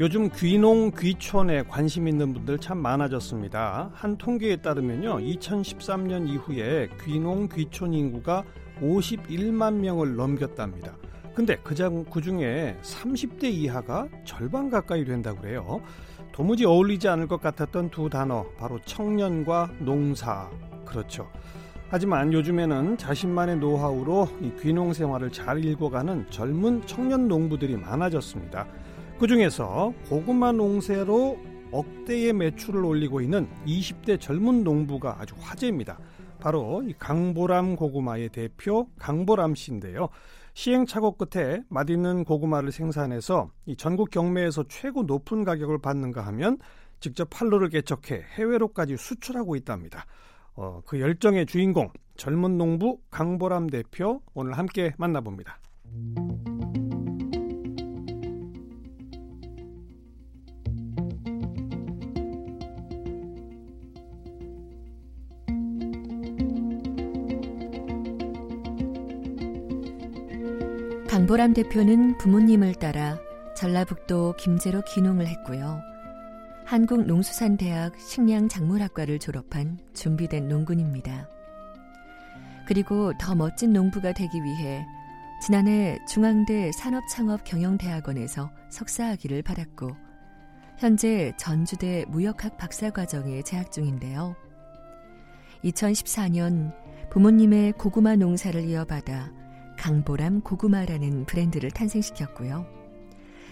요즘 귀농 귀촌에 관심 있는 분들 참 많아졌습니다. 한 통계에 따르면요 2013년 이후에 귀농 귀촌 인구가 51만 명을 넘겼답니다. 근데 그중 그 중에 30대 이하가 절반 가까이 된다고 그래요. 도무지 어울리지 않을 것 같았던 두 단어 바로 청년과 농사 그렇죠. 하지만 요즘에는 자신만의 노하우로 이 귀농 생활을 잘 읽어가는 젊은 청년 농부들이 많아졌습니다. 그 중에서 고구마 농사로 억대의 매출을 올리고 있는 20대 젊은 농부가 아주 화제입니다. 바로 이 강보람 고구마의 대표 강보람 씨인데요. 시행착오 끝에 맛있는 고구마를 생산해서 이 전국 경매에서 최고 높은 가격을 받는가 하면 직접 판로를 개척해 해외로까지 수출하고 있답니다. 어, 그 열정의 주인공 젊은 농부 강보람 대표 오늘 함께 만나봅니다. 강보람 대표는 부모님을 따라 전라북도 김제로 귀농을 했고요. 한국농수산대학 식량작물학과를 졸업한 준비된 농군입니다. 그리고 더 멋진 농부가 되기 위해 지난해 중앙대 산업창업경영대학원에서 석사학위를 받았고 현재 전주대 무역학 박사과정에 재학 중인데요. 2014년 부모님의 고구마 농사를 이어받아 강보람 고구마라는 브랜드를 탄생시켰고요.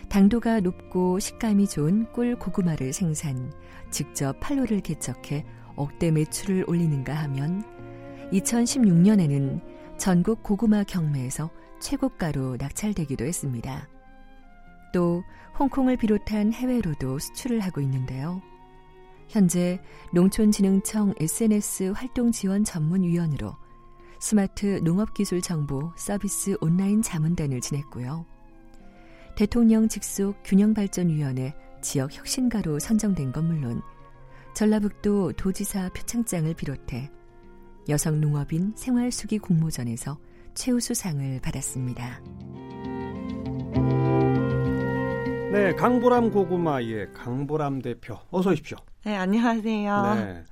당도가 높고 식감이 좋은 꿀 고구마를 생산, 직접 판로를 개척해 억대 매출을 올리는가 하면 2016년에는 전국 고구마 경매에서 최고가로 낙찰되기도 했습니다. 또 홍콩을 비롯한 해외로도 수출을 하고 있는데요. 현재 농촌진흥청 SNS 활동 지원 전문위원으로 스마트 농업기술 정보 서비스 온라인 자문단을 지냈고요. 대통령 직속 균형발전위원회 지역 혁신가로 선정된 건 물론 전라북도 도지사 표창장을 비롯해 여성 농업인 생활수기 공모전에서 최우수상을 받았습니다. 네, 강보람 고구마의 강보람 대표 어서 오십시오. 네, 안녕하세요. 네.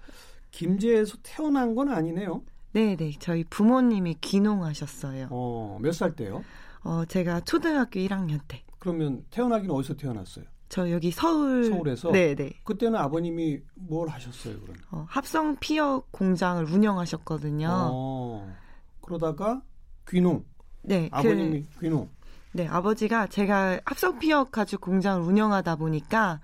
김제에서 태어난 건 아니네요. 네, 네. 저희 부모님이 귀농하셨어요. 어, 몇 살 때요? 어, 제가 초등학교 1학년 때. 그러면 태어나기는 어디서 태어났어요? 저 여기 서울 서울에서 네, 네. 그때는 아버님이 뭘 하셨어요, 그럼? 어, 합성 피혁 공장을 운영하셨거든요. 어, 그러다가 귀농. 네, 아버님이 그, 귀농. 네, 아버지가 제가 합성 피혁 가지고 공장을 운영하다 보니까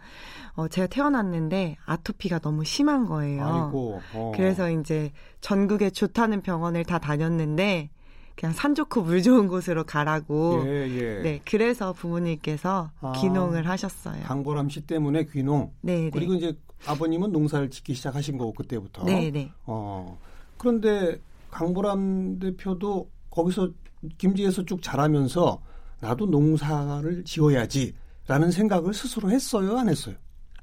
어, 제가 태어났는데 아토피가 너무 심한 거예요. 아이고, 어. 그래서 이제 전국에 좋다는 병원을 다 다녔는데 그냥 산 좋고 물 좋은 곳으로 가라고. 예, 예. 네, 그래서 부모님께서 아, 귀농을 하셨어요. 강보람 씨 때문에 귀농. 네, 네. 그리고 이제 아버님은 농사를 짓기 시작하신 거고 그때부터. 네, 네. 어. 그런데 강보람 대표도 거기서 김지에서 쭉 자라면서 나도 농사를 지어야지라는 생각을 스스로 했어요, 안 했어요?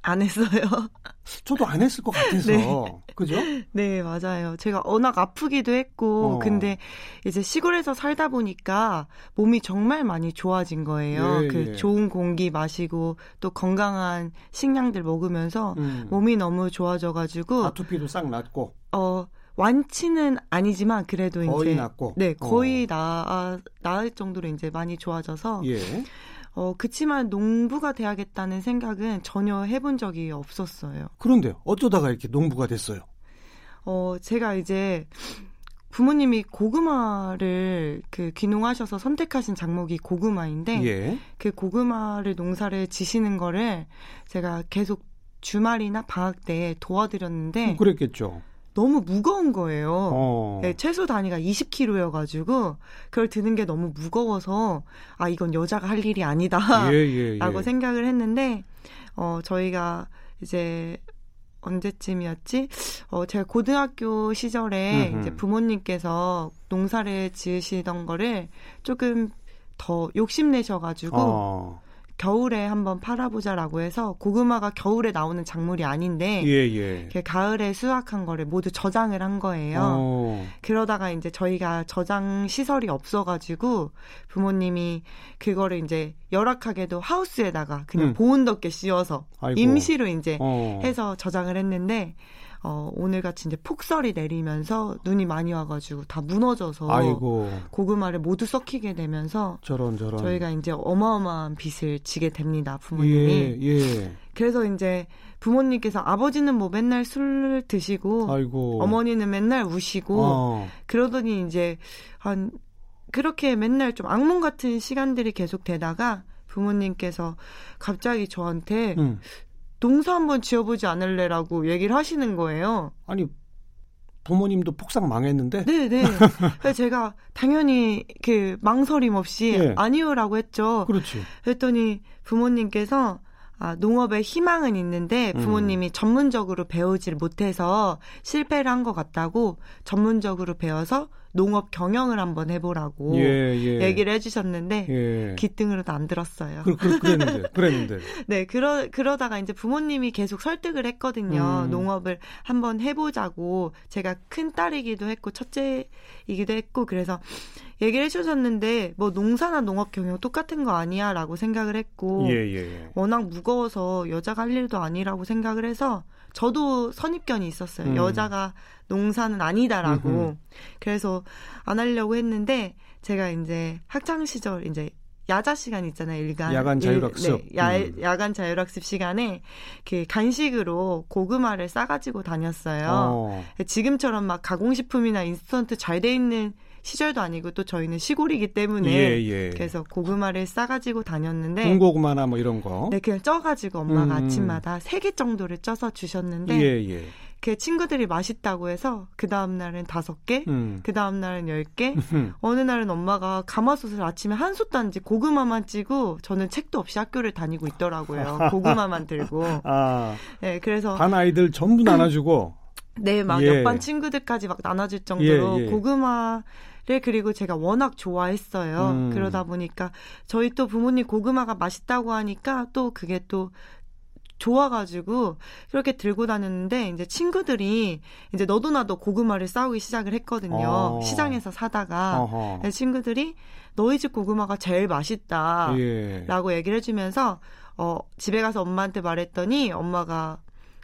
안 했어요. 저도 안 했을 것 같아서. 네. 그죠? 네, 맞아요. 제가 워낙 아프기도 했고, 어. 근데 이제 시골에서 살다 보니까 몸이 정말 많이 좋아진 거예요. 예, 그 예. 좋은 공기 마시고 또 건강한 식량들 먹으면서 음. 몸이 너무 좋아져가지고. 아토피도 싹 났고. 어, 완치는 아니지만 그래도 거의 이제 낫고. 네 거의 어. 나 나을 정도로 이제 많이 좋아져서 예. 어 그치만 농부가 돼야겠다는 생각은 전혀 해본 적이 없었어요. 그런데 어쩌다가 이렇게 농부가 됐어요? 어 제가 이제 부모님이 고구마를 그 귀농하셔서 선택하신 작목이 고구마인데 예. 그 고구마를 농사를 지시는 거를 제가 계속 주말이나 방학 때 도와드렸는데 그랬겠죠. 너무 무거운 거예요. 어. 네, 최소 단위가 20kg여가지고 그걸 드는 게 너무 무거워서 아 이건 여자가 할 일이 아니다라고 예, 예, 예. 생각을 했는데 어 저희가 이제 언제쯤이었지? 어, 제가 고등학교 시절에 음흠. 이제 부모님께서 농사를 지으시던 거를 조금 더 욕심내셔가지고 어. 겨울에 한번 팔아보자라고 해서 고구마가 겨울에 나오는 작물이 아닌데 예, 예. 가을에 수확한 거를 모두 저장을 한 거예요. 어. 그러다가 이제 저희가 저장 시설이 없어가지고 부모님이 그거를 이제 열악하게도 하우스에다가 그냥 음. 보온 덮개 씌워서 아이고. 임시로 이제 어. 해서 저장을 했는데 어, 오늘 같이 이제 폭설이 내리면서 눈이 많이 와가지고 다 무너져서 아이고. 고구마를 모두 썩히게 되면서 저런 저런 저희가 이제 어마어마한 빚을 지게 됩니다 부모님이. 예, 예. 그래서 이제 부모님께서 아버지는 뭐 맨날 술 드시고 아이고. 어머니는 맨날 우시고 어. 그러더니 이제 한 그렇게 맨날 좀 악몽 같은 시간들이 계속 되다가 부모님께서 갑자기 저한테 음. 농사 한번 지어보지 않을래라고 얘기를 하시는 거예요. 아니 부모님도 폭삭 망했는데? 네, 네. 제가 당연히 그 망설임 없이 네. 아니요라고 했죠. 그렇지. 그랬더니 부모님께서 아, 농업에 희망은 있는데 음. 부모님이 음. 전문적으로 배우질 못해서 실패를 한 것 같다고 전문적으로 배워서 농업 경영을 한번 해보라고 예, 예. 얘기를 해주셨는데 예. 기등으로도 안 들었어요. 그, 그, 그랬는데, 그랬는데. 네, 그러 그러다가 이제 부모님이 계속 설득을 했거든요. 음. 농업을 한번 해보자고 제가 큰 딸이기도 했고 첫째이기도 했고 그래서 얘기를 해주셨는데 뭐 농사나 농업 경영 똑같은 거 아니야라고 생각을 했고 예, 예, 예. 워낙 무거워서 여자가 할 일도 아니라고 생각을 해서 저도 선입견이 있었어요. 음. 여자가 농사는 아니다라고. 음흠. 그래서 안 하려고 했는데 제가 이제 학창 시절 이제 야자 시간 있잖아요, 일간. 야간 자율학습. 네, 야, 음. 야간 자율학습 시간에 그 간식으로 고구마를 싸가지고 다녔어요. 어. 지금처럼 막 가공식품이나 인스턴트 잘 돼 있는 시절도 아니고 또 저희는 시골이기 때문에 예, 예. 그래서 고구마를 싸가지고 다녔는데 군고구마나 뭐 이런 거. 네, 그냥 쪄가지고 엄마가 음. 아침마다 세 개 정도를 쪄서 주셨는데 예, 예. 그 친구들이 맛있다고 해서 그 다음 날은 다섯 개, 음. 그 다음 날은 열 개. 음. 어느 날은 엄마가 가마솥을 아침에 한 솥단지 고구마만 찌고 저는 책도 없이 학교를 다니고 있더라고요. 고구마만 들고. 아. 네, 그래서 반 아이들 전부 나눠주고. 네, 막 예. 옆반 친구들까지 막 나눠줄 정도로 예, 예. 고구마 를 그리고 제가 워낙 좋아했어요. 음. 그러다 보니까 저희 또 부모님 고구마가 맛있다고 하니까 또 그게 또 좋아가지고 그렇게 들고 다녔는데 이제 친구들이 이제 너도 나도 고구마를 싸우기 시작을 했거든요. 어. 시장에서 사다가 친구들이 너희 집 고구마가 제일 맛있다라고 예. 얘기를 해주면서 어 집에 가서 엄마한테 말했더니 엄마가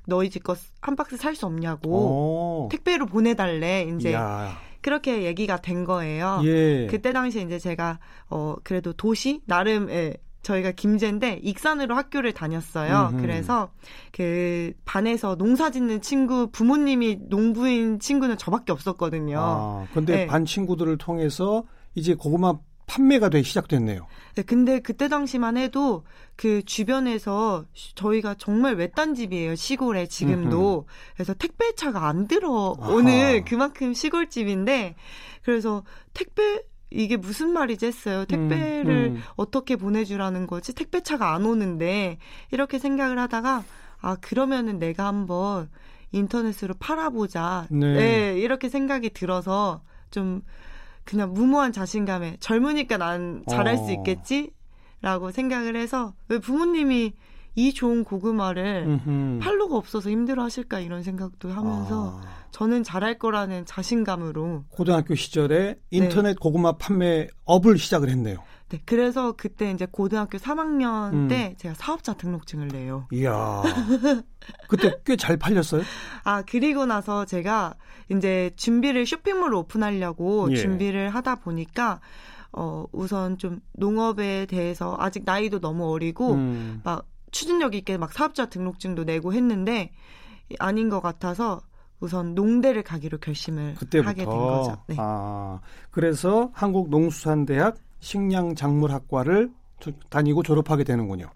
너희 집 거 한 박스 살 수 없냐고 오. 어. 택배로 보내달래 이제. 야. 그렇게 얘기가 된 거예요. 예. 그때 당시에 이제 제가 어 그래도 도시 나름의 저희가 김제인데 익산으로 학교를 다녔어요. 음흠. 그래서 그 반에서 농사 짓는 친구 부모님이 농부인 친구는 저밖에 없었거든요. 아, 근데 네. 반 친구들을 통해서 이제 고구마 판매가 되기 시작됐네요. 네, 근데 그때 당시만 해도 그 주변에서 저희가 정말 외딴 집이에요. 시골에 지금도. 음흠. 그래서 택배차가 안 들어오는 그만큼 시골집인데 그래서 택배 이게 무슨 말이지 했어요. 택배를 음, 음. 어떻게 보내주라는 거지? 택배차가 안 오는데 이렇게 생각을 하다가 아 그러면은 내가 한번 인터넷으로 팔아보자. 네. 네 이렇게 생각이 들어서 좀 그냥 무모한 자신감에 젊으니까 난 잘할 어. 수 있겠지라고 생각을 해서 왜 부모님이 이 좋은 고구마를 음흠. 팔로가 없어서 힘들어하실까 이런 생각도 하면서 아. 저는 잘할 거라는 자신감으로 고등학교 시절에 인터넷 네. 고구마 판매 업을 시작을 했네요. 네, 그래서 그때 이제 고등학교 3학년 음. 때 제가 사업자 등록증을 내요. 이야. 그때 꽤 잘 팔렸어요? 아, 그리고 나서 제가 이제 준비를 쇼핑몰 오픈하려고 예. 준비를 하다 보니까 어, 우선 좀 농업에 대해서 아직 나이도 너무 어리고 음. 막 추진력 있게 막 사업자 등록증도 내고 했는데 아닌 것 같아서 우선 농대를 가기로 결심을 그때부터. 하게 된 거죠. 네. 아, 그래서 한국농수산대학 식량작물학과를 다니고 졸업하게 되는군요.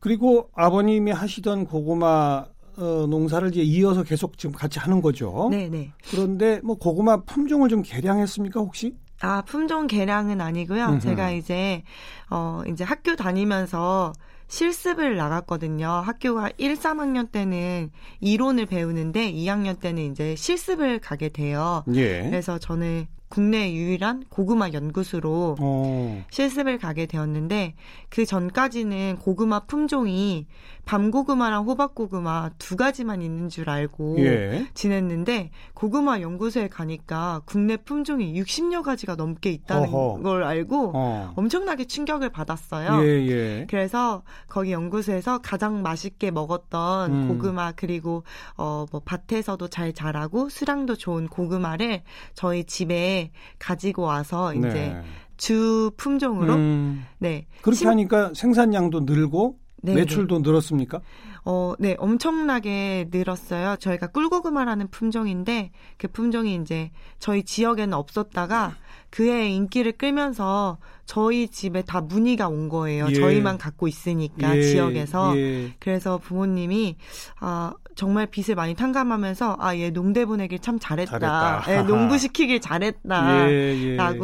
그리고 아버님이 하시던 고구마 어, 농사를 이제 이어서 계속 지금 같이 하는 거죠. 네, 네. 그런데 뭐 고구마 품종을 좀 개량했습니까 혹시? 아 품종 개량은 아니고요. 음흠. 제가 이제 어 이제 학교 다니면서 실습을 나갔거든요. 학교가 1, 3학년 때는 이론을 배우는데 2학년 때는 이제 실습을 가게 돼요. 예. 그래서 저는 국내 유일한 고구마 연구소로 어. 실습을 가게 되었는데 그 전까지는 고구마 품종이 밤고구마랑 호박고구마 두 가지만 있는 줄 알고 예. 지냈는데 고구마 연구소에 가니까 국내 품종이 60여 가지가 넘게 있다는 어허. 걸 알고 어. 엄청나게 충격을 받았어요. 예, 예. 그래서 거기 연구소에서 가장 맛있게 먹었던 음. 고구마 그리고 어 뭐 밭에서도 잘 자라고 수량도 좋은 고구마를 저희 집에 가지고 와서 이제 네. 주 품종으로 음. 네 그렇게 심... 하니까 생산량도 늘고 네, 매출도 네. 늘었습니까? 어, 네, 엄청나게 늘었어요. 저희가 꿀고구마라는 품종인데 그 품종이 이제 저희 지역에는 없었다가 그의 인기를 끌면서 저희 집에 다 문의가 온 거예요. 예. 저희만 갖고 있으니까 예. 지역에서. 예. 그래서 부모님이 아 정말 빚을 많이 탕감하면서 아 얘 농대 보내길 참 잘했다. 잘했다. 예, 농부 시키길 잘했다라고 예,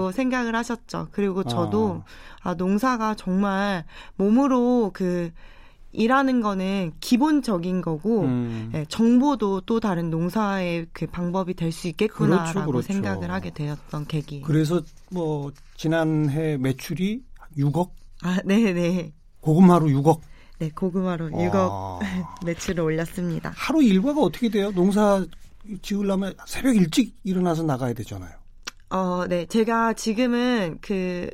예. 생각을 하셨죠. 그리고 저도 어. 아 농사가 정말 몸으로 그 일하는 거는 기본적인 거고 음. 예, 정보도 또 다른 농사의 그 방법이 될 수 있겠구나라고 그렇죠, 그렇죠. 생각을 하게 되었던 계기. 그래서 뭐 지난해 매출이 6억? 아, 네, 네. 고구마로 6억. 네, 고구마로 와. 6억 매출을 올렸습니다. 하루 일과가 어떻게 돼요? 농사 지으려면 새벽 일찍 일어나서 나가야 되잖아요. 어, 네. 제가 지금은 그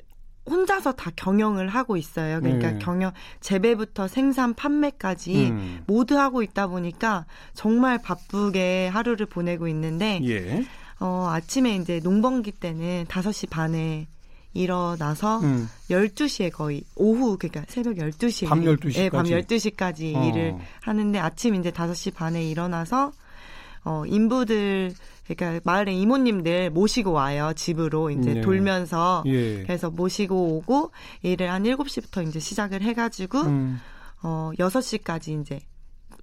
혼자서 다 경영을 하고 있어요. 그러니까 네. 경영 재배부터 생산 판매까지 음. 모두 하고 있다 보니까 정말 바쁘게 하루를 보내고 있는데 예. 어 아침에 이제 농번기 때는 5시 반에 일어나서 음. 12시에 거의 오후 그러니까 새벽 12시에 밤 12시까지 네, 밤 12시까지 어. 일을 하는데 아침 이제 5시 반에 일어나서 어 인부들 그러니까 마을에 이모님들 모시고 와요 집으로 이제 네. 돌면서 예. 그래서 모시고 오고 일을 한 7시부터 이제 시작을 해 가지고 음. 어 6시까지 이제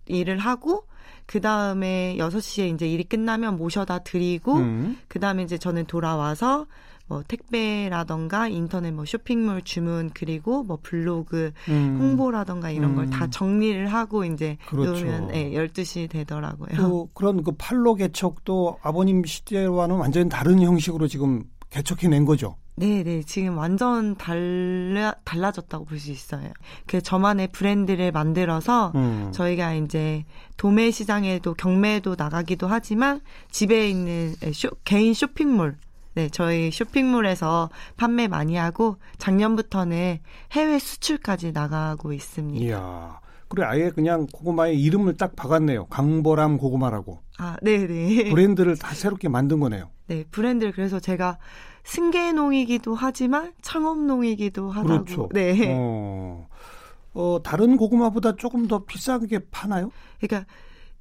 일을 하고 그 다음에 6시에 이제 일이 끝나면 모셔다 드리고 음. 그 다음에 이제 저는 돌아와서 뭐 택배라던가 인터넷 뭐 쇼핑몰 주문 그리고 뭐 블로그 음. 홍보라던가 이런 음. 걸다 정리를 하고 이제 그렇죠. 놓으면 네, 12시 되더라고요. 또 그런 그 팔로 개척도 아버님 시대와는 완전히 다른 형식으로 지금 개척해 낸 거죠. 네, 네. 지금 완전 달라, 달라졌다고 볼 수 있어요. 그 저만의 브랜드를 만들어서 음. 저희가 이제 도매 시장에도 경매도 나가기도 하지만 집에 있는 쇼, 개인 쇼핑몰 네, 저희 쇼핑몰에서 판매 많이 하고 작년부터는 해외 수출까지 나가고 있습니다. 이야. 그래 아예 그냥 고구마의 이름을 딱 박았네요. 강보람 고구마라고. 아, 네, 네. 브랜드를 다 새롭게 만든 거네요. 네, 브랜드를 그래서 제가 승계농이기도 하지만 창업농이기도 하다고. 그렇죠. 네. 어, 어, 다른 고구마보다 조금 더 비싸게 파나요? 그러니까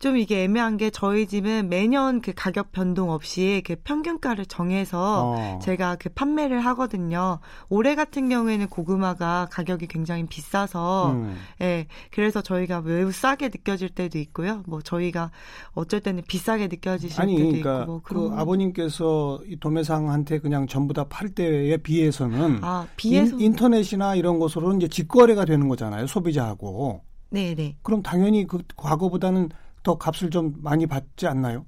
좀 이게 애매한 게 저희 집은 매년 그 가격 변동 없이 그 평균가를 정해서 어. 제가 그 판매를 하거든요. 올해 같은 경우에는 고구마가 가격이 굉장히 비싸서 음. 예. 그래서 저희가 매우 싸게 느껴질 때도 있고요. 뭐 저희가 어쩔 때는 비싸게 느껴지실 아니, 때도 그러니까 있고 뭐그 아버님께서 이 도매상한테 그냥 전부 다 팔 때에 비해서는 아, 비해서 인, 인터넷이나 이런 것으로 이제 직거래가 되는 거잖아요. 소비자하고. 네, 네. 그럼 당연히 그 과거보다는 더 값을 좀 많이 받지 않나요?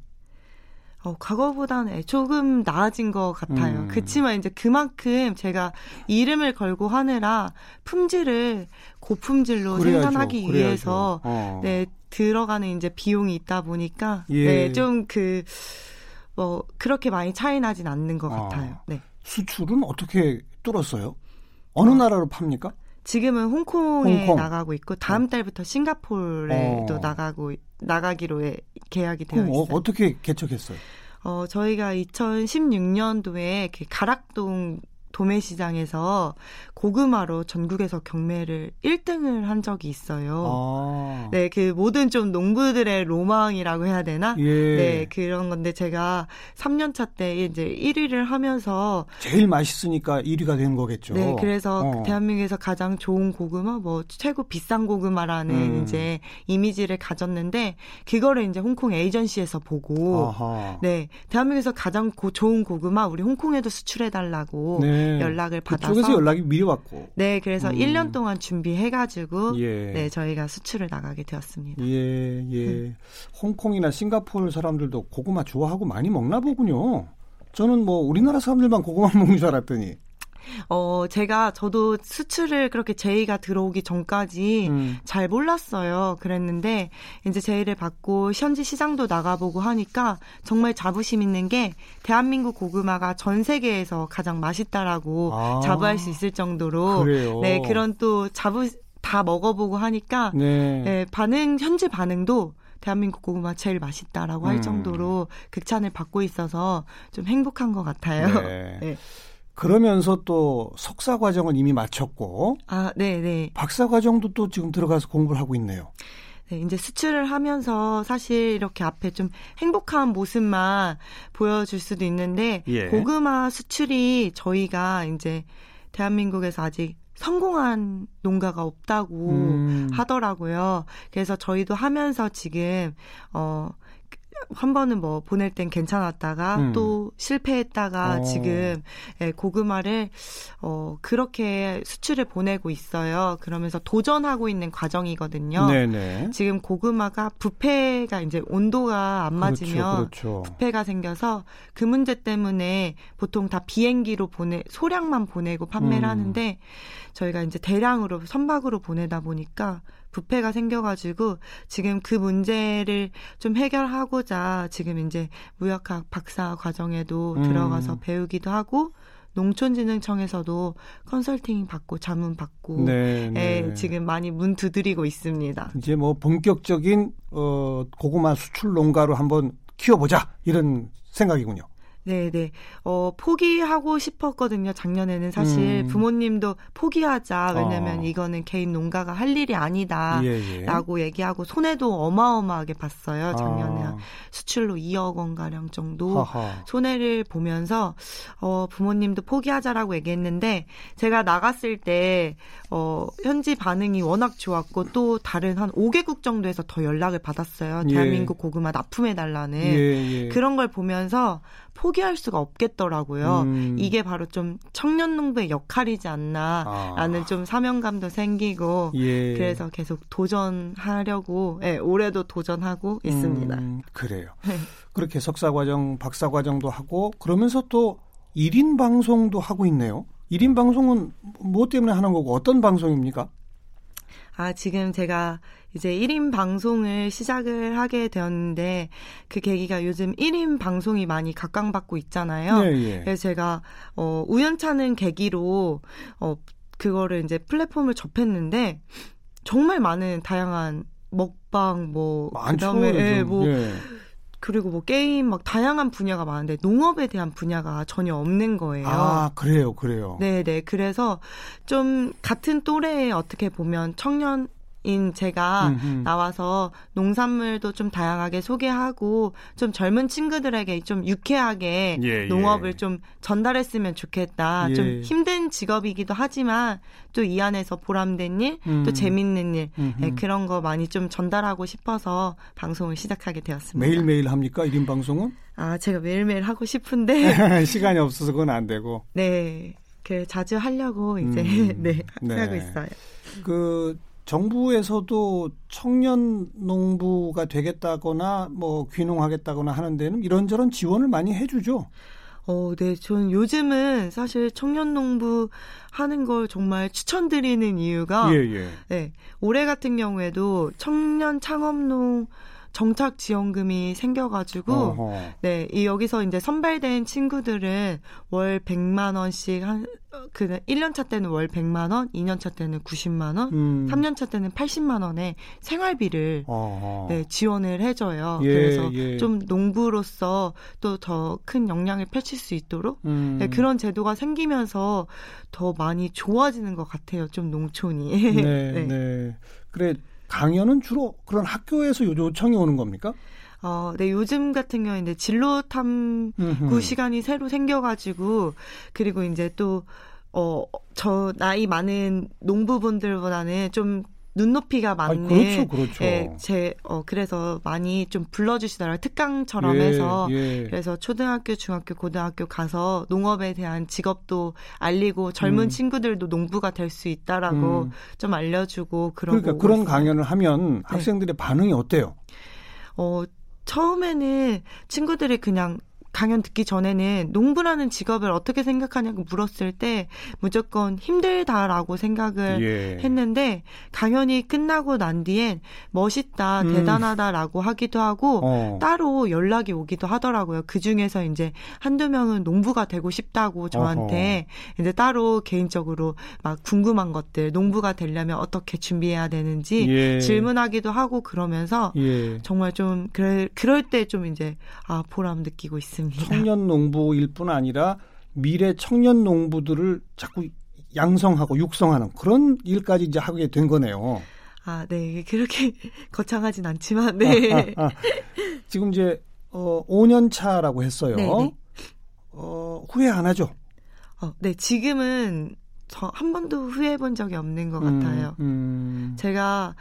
어, 과거보다는 조금 나아진 것 같아요. 음. 그치만 이제 그만큼 제가 이름을 걸고 하느라 품질을 고품질로 그래야죠, 생산하기 그래야죠. 위해서 어. 네 들어가는 이제 비용이 있다 보니까 예. 네 좀 그 뭐 그렇게 많이 차이 나진 않는 것 어. 같아요. 네. 수출은 어떻게 뚫었어요? 어느 어. 나라로 팝니까? 지금은 홍콩에 홍콩. 나가고 있고 다음 어. 달부터 싱가포르에도 어. 나가고 나가기로 계약이 되어 어, 있어요. 어, 떻게 개척했어요? 어, 저희가 2016년도에 가락동 도매시장에서 고구마로 전국에서 경매를 1등을 한 적이 있어요. 아. 네, 그 모든 좀 농부들의 로망이라고 해야 되나? 예. 네, 그런 건데 제가 3년차 때 이제 1위를 하면서 제일 맛있으니까 1위가 된 거겠죠. 네, 그래서 어. 대한민국에서 가장 좋은 고구마, 뭐 최고 비싼 고구마라는 음. 이제 이미지를 가졌는데 그거를 이제 홍콩 에이전시에서 보고 아하. 네, 대한민국에서 가장 고, 좋은 고구마 우리 홍콩에도 수출해 달라고 네. 네. 연락을 받아서 그쪽에서 연락이 미리 왔고. 네, 그래서 음. 1년 동안 준비해 가지고 예. 네 저희가 수출을 나가게 되었습니다. 예, 예. 음. 홍콩이나 싱가포르 사람들도 고구마 좋아하고 많이 먹나 보군요. 저는 뭐 우리나라 사람들만 고구마 먹는 줄 알았더니. 어, 제가 저도 수출을 그렇게 제의가 들어오기 전까지 음. 잘 몰랐어요. 그랬는데 이제 제의를 받고 현지 시장도 나가보고 하니까 정말 자부심 있는 게 대한민국 고구마가 전 세계에서 가장 맛있다라고 아. 자부할 수 있을 정도로 그래요. 네, 그런 또 자부 다 먹어보고 하니까 네. 네, 반응 현지 반응도 대한민국 고구마 제일 맛있다라고 음. 할 정도로 극찬을 받고 있어서 좀 행복한 것 같아요. 네. 네. 그러면서 또 석사 과정은 이미 마쳤고 아, 네, 네. 박사 과정도 또 지금 들어가서 공부를 하고 있네요. 네, 이제 수출을 하면서 사실 이렇게 앞에 좀 행복한 모습만 보여줄 수도 있는데 예. 고구마 수출이 저희가 이제 대한민국에서 아직 성공한 농가가 없다고 음. 하더라고요. 그래서 저희도 하면서 지금 어 한 번은 뭐 보낼 땐 괜찮았다가 음. 또 실패했다가 어. 지금 예, 고구마를 어 그렇게 수출을 보내고 있어요. 그러면서 도전하고 있는 과정이거든요. 네네. 지금 고구마가 부패가 이제 온도가 안 그렇죠, 맞으면 그렇죠, 그렇죠. 부패가 생겨서 그 문제 때문에 보통 다 비행기로 보내 소량만 보내고 판매를 음. 하는데 저희가 이제 대량으로 선박으로 보내다 보니까 부패가 생겨가지고 지금 그 문제를 좀 해결하고자 지금 이제 무역학 박사 과정에도 음. 들어가서 배우기도 하고 농촌진흥청에서도 컨설팅 받고 자문 받고 네, 네. 예, 지금 많이 문 두드리고 있습니다. 이제 뭐 본격적인 어 고구마 수출 농가로 한번 키워보자 이런 생각이군요. 네, 네. 어, 포기하고 싶었거든요. 작년에는 사실 음. 부모님도 포기하자. 왜냐면 어. 이거는 개인 농가가 할 일이 아니다. 예, 예. 라고 얘기하고 손해도 어마어마하게 봤어요. 작년에 아. 수출로 2억 원 가량 정도 하하. 손해를 보면서 어, 부모님도 포기하자라고 얘기했는데 제가 나갔을 때 어, 현지 반응이 워낙 좋았고 또 다른 한 5개국 정도에서 더 연락을 받았어요. 예. 대한민국 고구마 납품해 달라는 예, 예. 그런 걸 보면서 포기할 수가 없겠더라고요. 음. 이게 바로 좀 청년 농부의 역할이지 않나라는 아. 좀 사명감도 생기고 예. 그래서 계속 도전하려고 예, 올해도 도전하고 있습니다. 음, 그래요. 네. 그렇게 석사 과정, 박사 과정도 하고 그러면서 또 1인 방송도 하고 있네요. 1인 방송은 뭐 때문에 하는 거고 어떤 방송입니까? 아, 지금 제가 이제 1인 방송을 시작을 하게 되었는데 그 계기가 요즘 1인 방송이 많이 각광받고 있잖아요. 네, 예. 그래서 제가 어 우연찮은 계기로 어 그거를 이제 플랫폼을 접했는데 정말 많은 다양한 먹방 뭐 그다음에 예, 뭐 예. 그리고 뭐 게임 막 다양한 분야가 많은데 농업에 대한 분야가 전혀 없는 거예요. 아, 그래요, 그래요. 네, 네. 그래서 좀 같은 또래에 어떻게 보면 청년 인 제가 음흠. 나와서 농산물도 좀 다양하게 소개하고 좀 젊은 친구들에게 좀 유쾌하게 예, 예. 농업을 예. 좀 전달했으면 좋겠다. 예. 좀 힘든 직업이기도 하지만 또 이 안에서 보람된 일, 음. 또 재밌는 일 네, 그런 거 많이 좀 전달하고 싶어서 방송을 시작하게 되었습니다. 매일 매일 합니까? 1인 방송은? 아, 제가 매일 매일 하고 싶은데 시간이 없어서 그건 안 되고. 네. 그 자주 하려고 이제 음. 네, 네, 하고 있어요. 그 정부에서도 청년 농부가 되겠다거나 뭐 귀농하겠다거나 하는 데는 이런저런 지원을 많이 해주죠. 어, 네. 저는 요즘은 사실 청년 농부 하는 걸 정말 추천드리는 이유가 예, 예. 네. 올해 같은 경우에도 청년 창업농 정착 지원금이 생겨가지고 어허. 네, 이 여기서 이제 선발된 친구들은 월 100만 원씩 한 그 1년 차 때는 월 100만 원, 2년 차 때는 90만 원, 음. 3년 차 때는 80만 원의 생활비를 어허. 네, 지원을 해줘요. 예, 그래서 예. 좀 농부로서 또 더큰 역량을 펼칠 수 있도록 음. 네, 그런 제도가 생기면서 더 많이 좋아지는 것 같아요. 좀 농촌이. 네, 네. 네. 그래 강연은 주로 그런 학교에서 요청이 오는 겁니까? 어, 네, 요즘 같은 경우에 이제 진로 탐구 시간이 새로 생겨가지고, 그리고 이제 또, 어, 저 나이 많은 농부분들보다는 좀 눈높이가 맞는 아, 그렇죠, 그렇죠. 예, 제 어, 그래서 많이 좀 불러주시더라고요. 특강처럼 예, 해서 예. 그래서 초등학교, 중학교, 고등학교 가서 농업에 대한 직업도 알리고 젊은 음. 친구들도 농부가 될 수 있다라고 음. 좀 알려주고 그런 그러니까 그런 있어요. 강연을 하면 네. 학생들의 네. 반응이 어때요? 어 처음에는 친구들이 그냥 강연 듣기 전에는 농부라는 직업을 어떻게 생각하냐고 물었을 때 무조건 힘들다라고 생각을 예. 했는데 강연이 끝나고 난 뒤엔 멋있다, 음. 대단하다라고 하기도 하고 어. 따로 연락이 오기도 하더라고요. 그 중에서 이제 한두 명은 농부가 되고 싶다고 저한테 어허. 이제 따로 개인적으로 막 궁금한 것들, 농부가 되려면 어떻게 준비해야 되는지 예. 질문하기도 하고 그러면서 예. 정말 좀 그래, 그럴 때 좀 이제 아 보람 느끼고 있습니다. 있습니다. 청년 농부일 뿐 아니라 미래 청년 농부들을 자꾸 양성하고 육성하는 그런 일까지 이제 하게 된 거네요. 아, 네. 그렇게 거창하진 않지만, 네. 아, 아, 아. 지금 이제, 어, 5년 차라고 했어요. 네네. 네. 어, 후회 안 하죠? 어, 네. 지금은 저 한 번도 후회해 본 적이 없는 것 음, 같아요. 음. 제가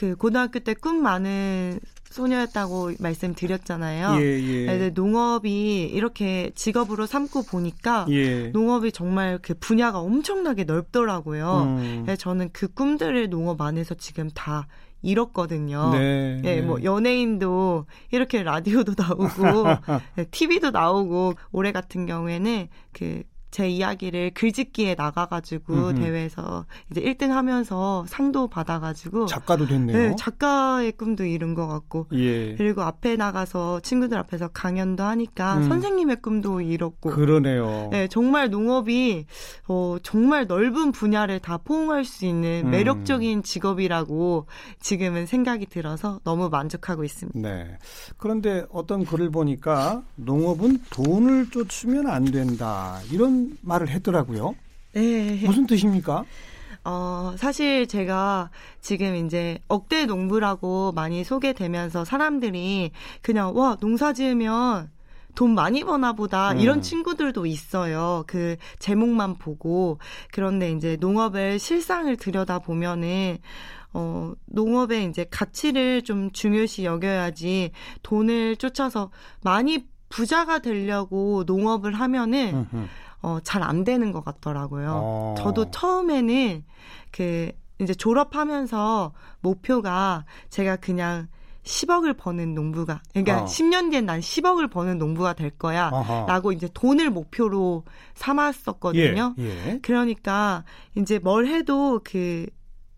그 고등학교 때 꿈 많은 소녀였다고 말씀드렸잖아요. 예, 예. 농업이 이렇게 직업으로 삼고 보니까 예. 농업이 정말 그 분야가 엄청나게 넓더라고요. 음. 저는 그 꿈들을 농업 안에서 지금 다 이뤘거든요. 네, 예, 네. 뭐 연예인도 이렇게 라디오도 나오고 TV도 나오고 올해 같은 경우에는 그 제 이야기를 글짓기에 나가가지고 음흠. 대회에서 이제 1등 하면서 상도 받아가지고 작가도 됐네요. 네, 작가의 꿈도 이룬 것 같고 예. 그리고 앞에 나가서 친구들 앞에서 강연도 하니까 음. 선생님의 꿈도 이뤘고 그러네요. 네, 정말 농업이 어, 정말 넓은 분야를 다 포옹할 수 있는 음. 매력적인 직업이라고 지금은 생각이 들어서 너무 만족하고 있습니다. 네. 그런데 어떤 글을 보니까 농업은 돈을 쫓으면 안 된다 이런 말을 했더라고요. 네. 무슨 뜻입니까? 어, 사실 제가 지금 이제 억대 농부라고 많이 소개되면서 사람들이 그냥 와, 농사 지으면 돈 많이 버나 보다 음. 이런 친구들도 있어요. 그 제목만 보고 그런데 이제 농업을 실상을 들여다 보면은 어 농업의 이제 가치를 좀 중요시 여겨야지 돈을 쫓아서 많이 부자가 되려고 농업을 하면은 음흠. 어, 잘 안 되는 것 같더라고요. 어. 저도 처음에는 그 이제 졸업하면서 목표가 제가 그냥 10억을 버는 농부가 그러니까 어. 10년 뒤엔 난 10억을 버는 농부가 될 거야 어허. 라고 이제 돈을 목표로 삼았었거든요. 예, 예. 그러니까 이제 뭘 해도 그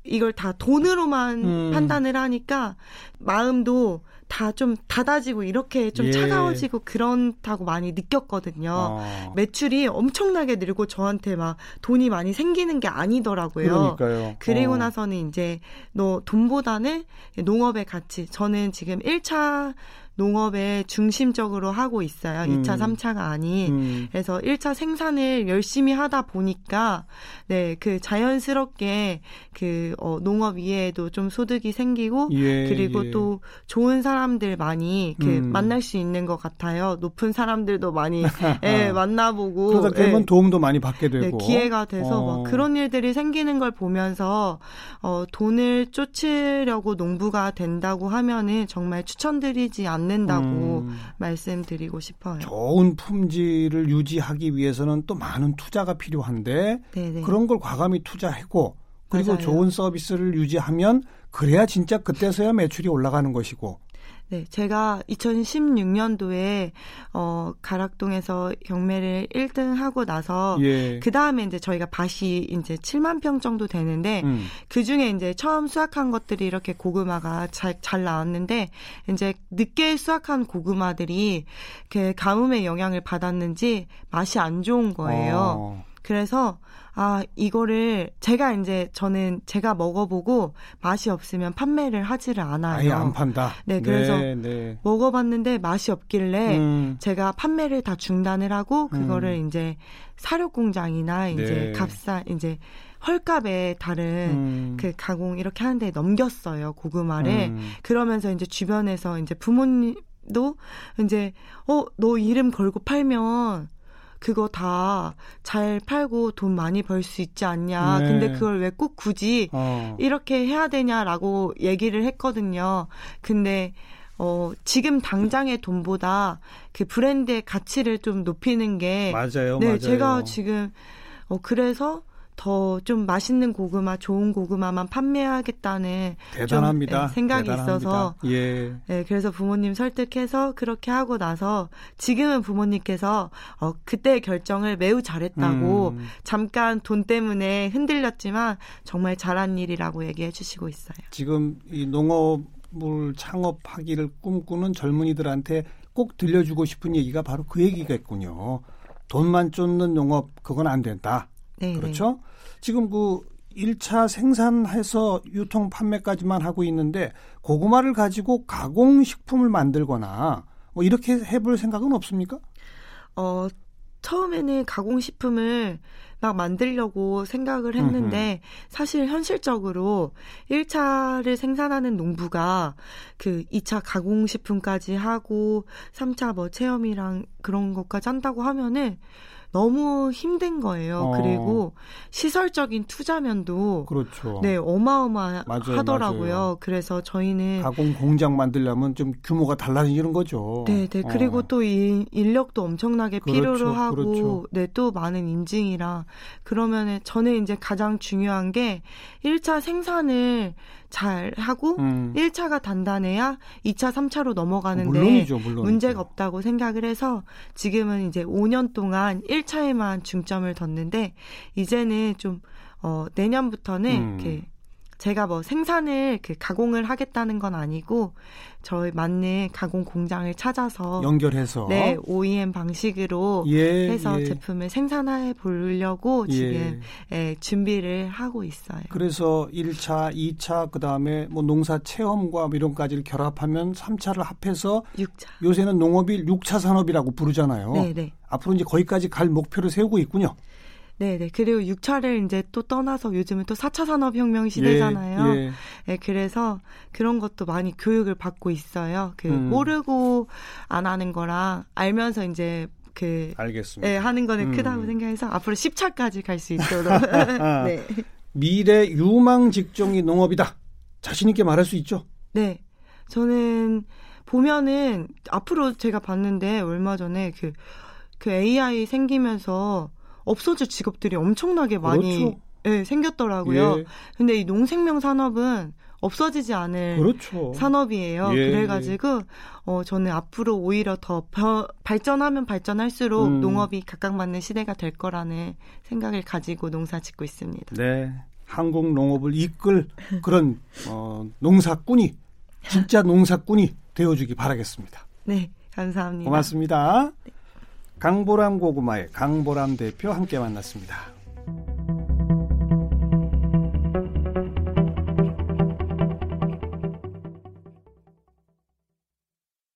이걸 다 돈으로만 음. 판단을 하니까 마음도 다 좀 닫아지고 이렇게 좀 예. 차가워지고 그렇다고 많이 느꼈거든요. 어. 매출이 엄청나게 늘고 저한테 막 돈이 많이 생기는 게 아니더라고요. 그러니까요. 그리고 어. 나서는 이제 너 돈보다는 농업의 가치. 저는 지금 1차 농업에 중심적으로 하고 있어요. 음. 2차, 3차가 아닌. 음. 그래서 1차 생산을 열심히 하다 보니까 네, 그 자연스럽게 그 어, 농업 이외에도 좀 소득이 생기고 예, 그리고 예. 또 좋은 사람들 많이 그 음. 만날 수 있는 것 같아요. 높은 사람들도 많이 예, 만나보고 그러다 보면 예, 도움도 많이 받게 네, 되고 네, 기회가 돼서 어. 막 그런 일들이 생기는 걸 보면서 어, 돈을 쫓으려고 농부가 된다고 하면은 정말 추천드리지 않 않는다고 음. 말씀드리고 싶어요. 좋은 품질을 유지하기 위해서는 또 많은 투자가 필요한데 네네. 그런 걸 과감히 투자하고 그리고 맞아요. 좋은 서비스를 유지하면 그래야 진짜 그때서야 매출이 올라가는 것이고 네, 제가 2016년도에 어 가락동에서 경매를 1등 하고 나서 예. 그 다음에 이제 저희가 밭이 이제 7만 평 정도 되는데 음. 그 중에 이제 처음 수확한 것들이 이렇게 고구마가 잘, 잘 나왔는데 이제 늦게 수확한 고구마들이 그 가뭄의 영향을 받았는지 맛이 안 좋은 거예요. 어. 그래서 아, 이거를 제가 이제 저는 제가 먹어보고 맛이 없으면 판매를 하지를 않아요. 아예 안 판다. 네, 그래서 네, 네. 먹어봤는데 맛이 없길래 음. 제가 판매를 다 중단을 하고 그거를 음. 이제 사료 공장이나 이제 네. 값싸 이제 헐값에 다른 음. 그 가공 이렇게 하는데 넘겼어요 고구마를 음. 그러면서 이제 주변에서 이제 부모님도 이제 어 너 이름 걸고 팔면 그거 다 잘 팔고 돈 많이 벌 수 있지 않냐. 네. 근데 그걸 왜 꼭 굳이 어. 이렇게 해야 되냐라고 얘기를 했거든요. 근데 어, 지금 당장의 돈보다 그 브랜드의 가치를 좀 높이는 게 맞아요. 네, 맞아요. 제가 지금 어 그래서 더 좀 맛있는 고구마, 좋은 고구마만 판매하겠다는 대단합니다. 좀, 네, 생각이 대단합니다. 있어서 예. 네, 그래서 부모님 설득해서 그렇게 하고 나서 지금은 부모님께서 어 그때의 결정을 매우 잘했다고 음. 잠깐 돈 때문에 흔들렸지만 정말 잘한 일이라고 얘기해 주시고 있어요. 지금 이 농업 물 창업하기를 꿈꾸는 젊은이들한테 꼭 들려주고 싶은 얘기가 바로 그 얘기겠군요. 돈만 쫓는 농업 그건 안 된다. 네, 네 그렇죠? 지금 그 1차 생산해서 유통 판매까지만 하고 있는데 고구마를 가지고 가공식품을 만들거나 뭐 이렇게 해볼 생각은 없습니까? 어, 처음에는 가공식품을 막 만들려고 생각을 했는데 음흠. 사실 현실적으로 1차를 생산하는 농부가 그 2차 가공식품까지 하고 3차 뭐 체험이랑 그런 것까지 한다고 하면은 너무 힘든 거예요. 어. 그리고 시설적인 투자면도 그렇죠. 네 어마어마하더라고요. 그래서 저희는 가공 공장 만들려면 좀 규모가 달라지는 거죠. 네, 네. 그리고 어. 또 이 인력도 엄청나게 그렇죠, 필요로 하고 그렇죠. 네 또 많은 인증이라 그러면은 저는 이제 가장 중요한 게 1차 생산을 잘 하고 음. 1차가 단단해야 2차, 3차로 넘어가는데 물론이죠, 물론이죠. 문제가 없다고 생각을 해서 지금은 이제 5년 동안 1차에만 중점을 뒀는데 이제는 좀 어, 내년부터는 음. 이렇게 제가 뭐 생산을 그 가공을 하겠다는 건 아니고 저희 맞는 가공 공장을 찾아서 연결해서 네 OEM 방식으로 예, 해서 예. 제품을 생산해 보려고 예. 지금 예, 준비를 하고 있어요. 그래서 1차, 2차 그다음에 뭐 농사 체험과 뭐 이런 까지를 결합하면 3차를 합해서 6차. 요새는 농업이 6차 산업이라고 부르잖아요. 네, 네. 앞으로 이제 거기까지 갈 목표를 세우고 있군요. 네네. 그리고 6차를 이제 또 떠나서 요즘은 또 4차 산업혁명 시대잖아요. 예, 예. 네, 그래서 그런 것도 많이 교육을 받고 있어요. 그 음. 모르고 안 하는 거랑 알면서 이제 그 알겠습니다. 네, 하는 거는 음. 크다고 생각해서 앞으로 10차까지 갈 수 있도록. 네. 미래 유망 직종이 농업이다. 자신 있게 말할 수 있죠? 네. 저는 보면은 앞으로 제가 봤는데 얼마 전에 그, 그 AI 생기면서 없어질 직업들이 엄청나게 많이 그렇죠. 네, 생겼더라고요. 예. 근데 이 농생명 산업은 없어지지 않을 그렇죠. 산업이에요. 예, 그래가지고 예. 어 저는 앞으로 오히려 더 벼, 발전하면 발전할수록 음. 농업이 각각맞는 시대가 될 거라는 생각을 가지고 농사 짓고 있습니다. 네, 한국 농업을 이끌 그런 어, 농사꾼이 진짜 농사꾼이 되어주기 바라겠습니다. 네, 감사합니다. 고맙습니다. 네. 강보람 고구마의 강보람 대표 함께 만났습니다.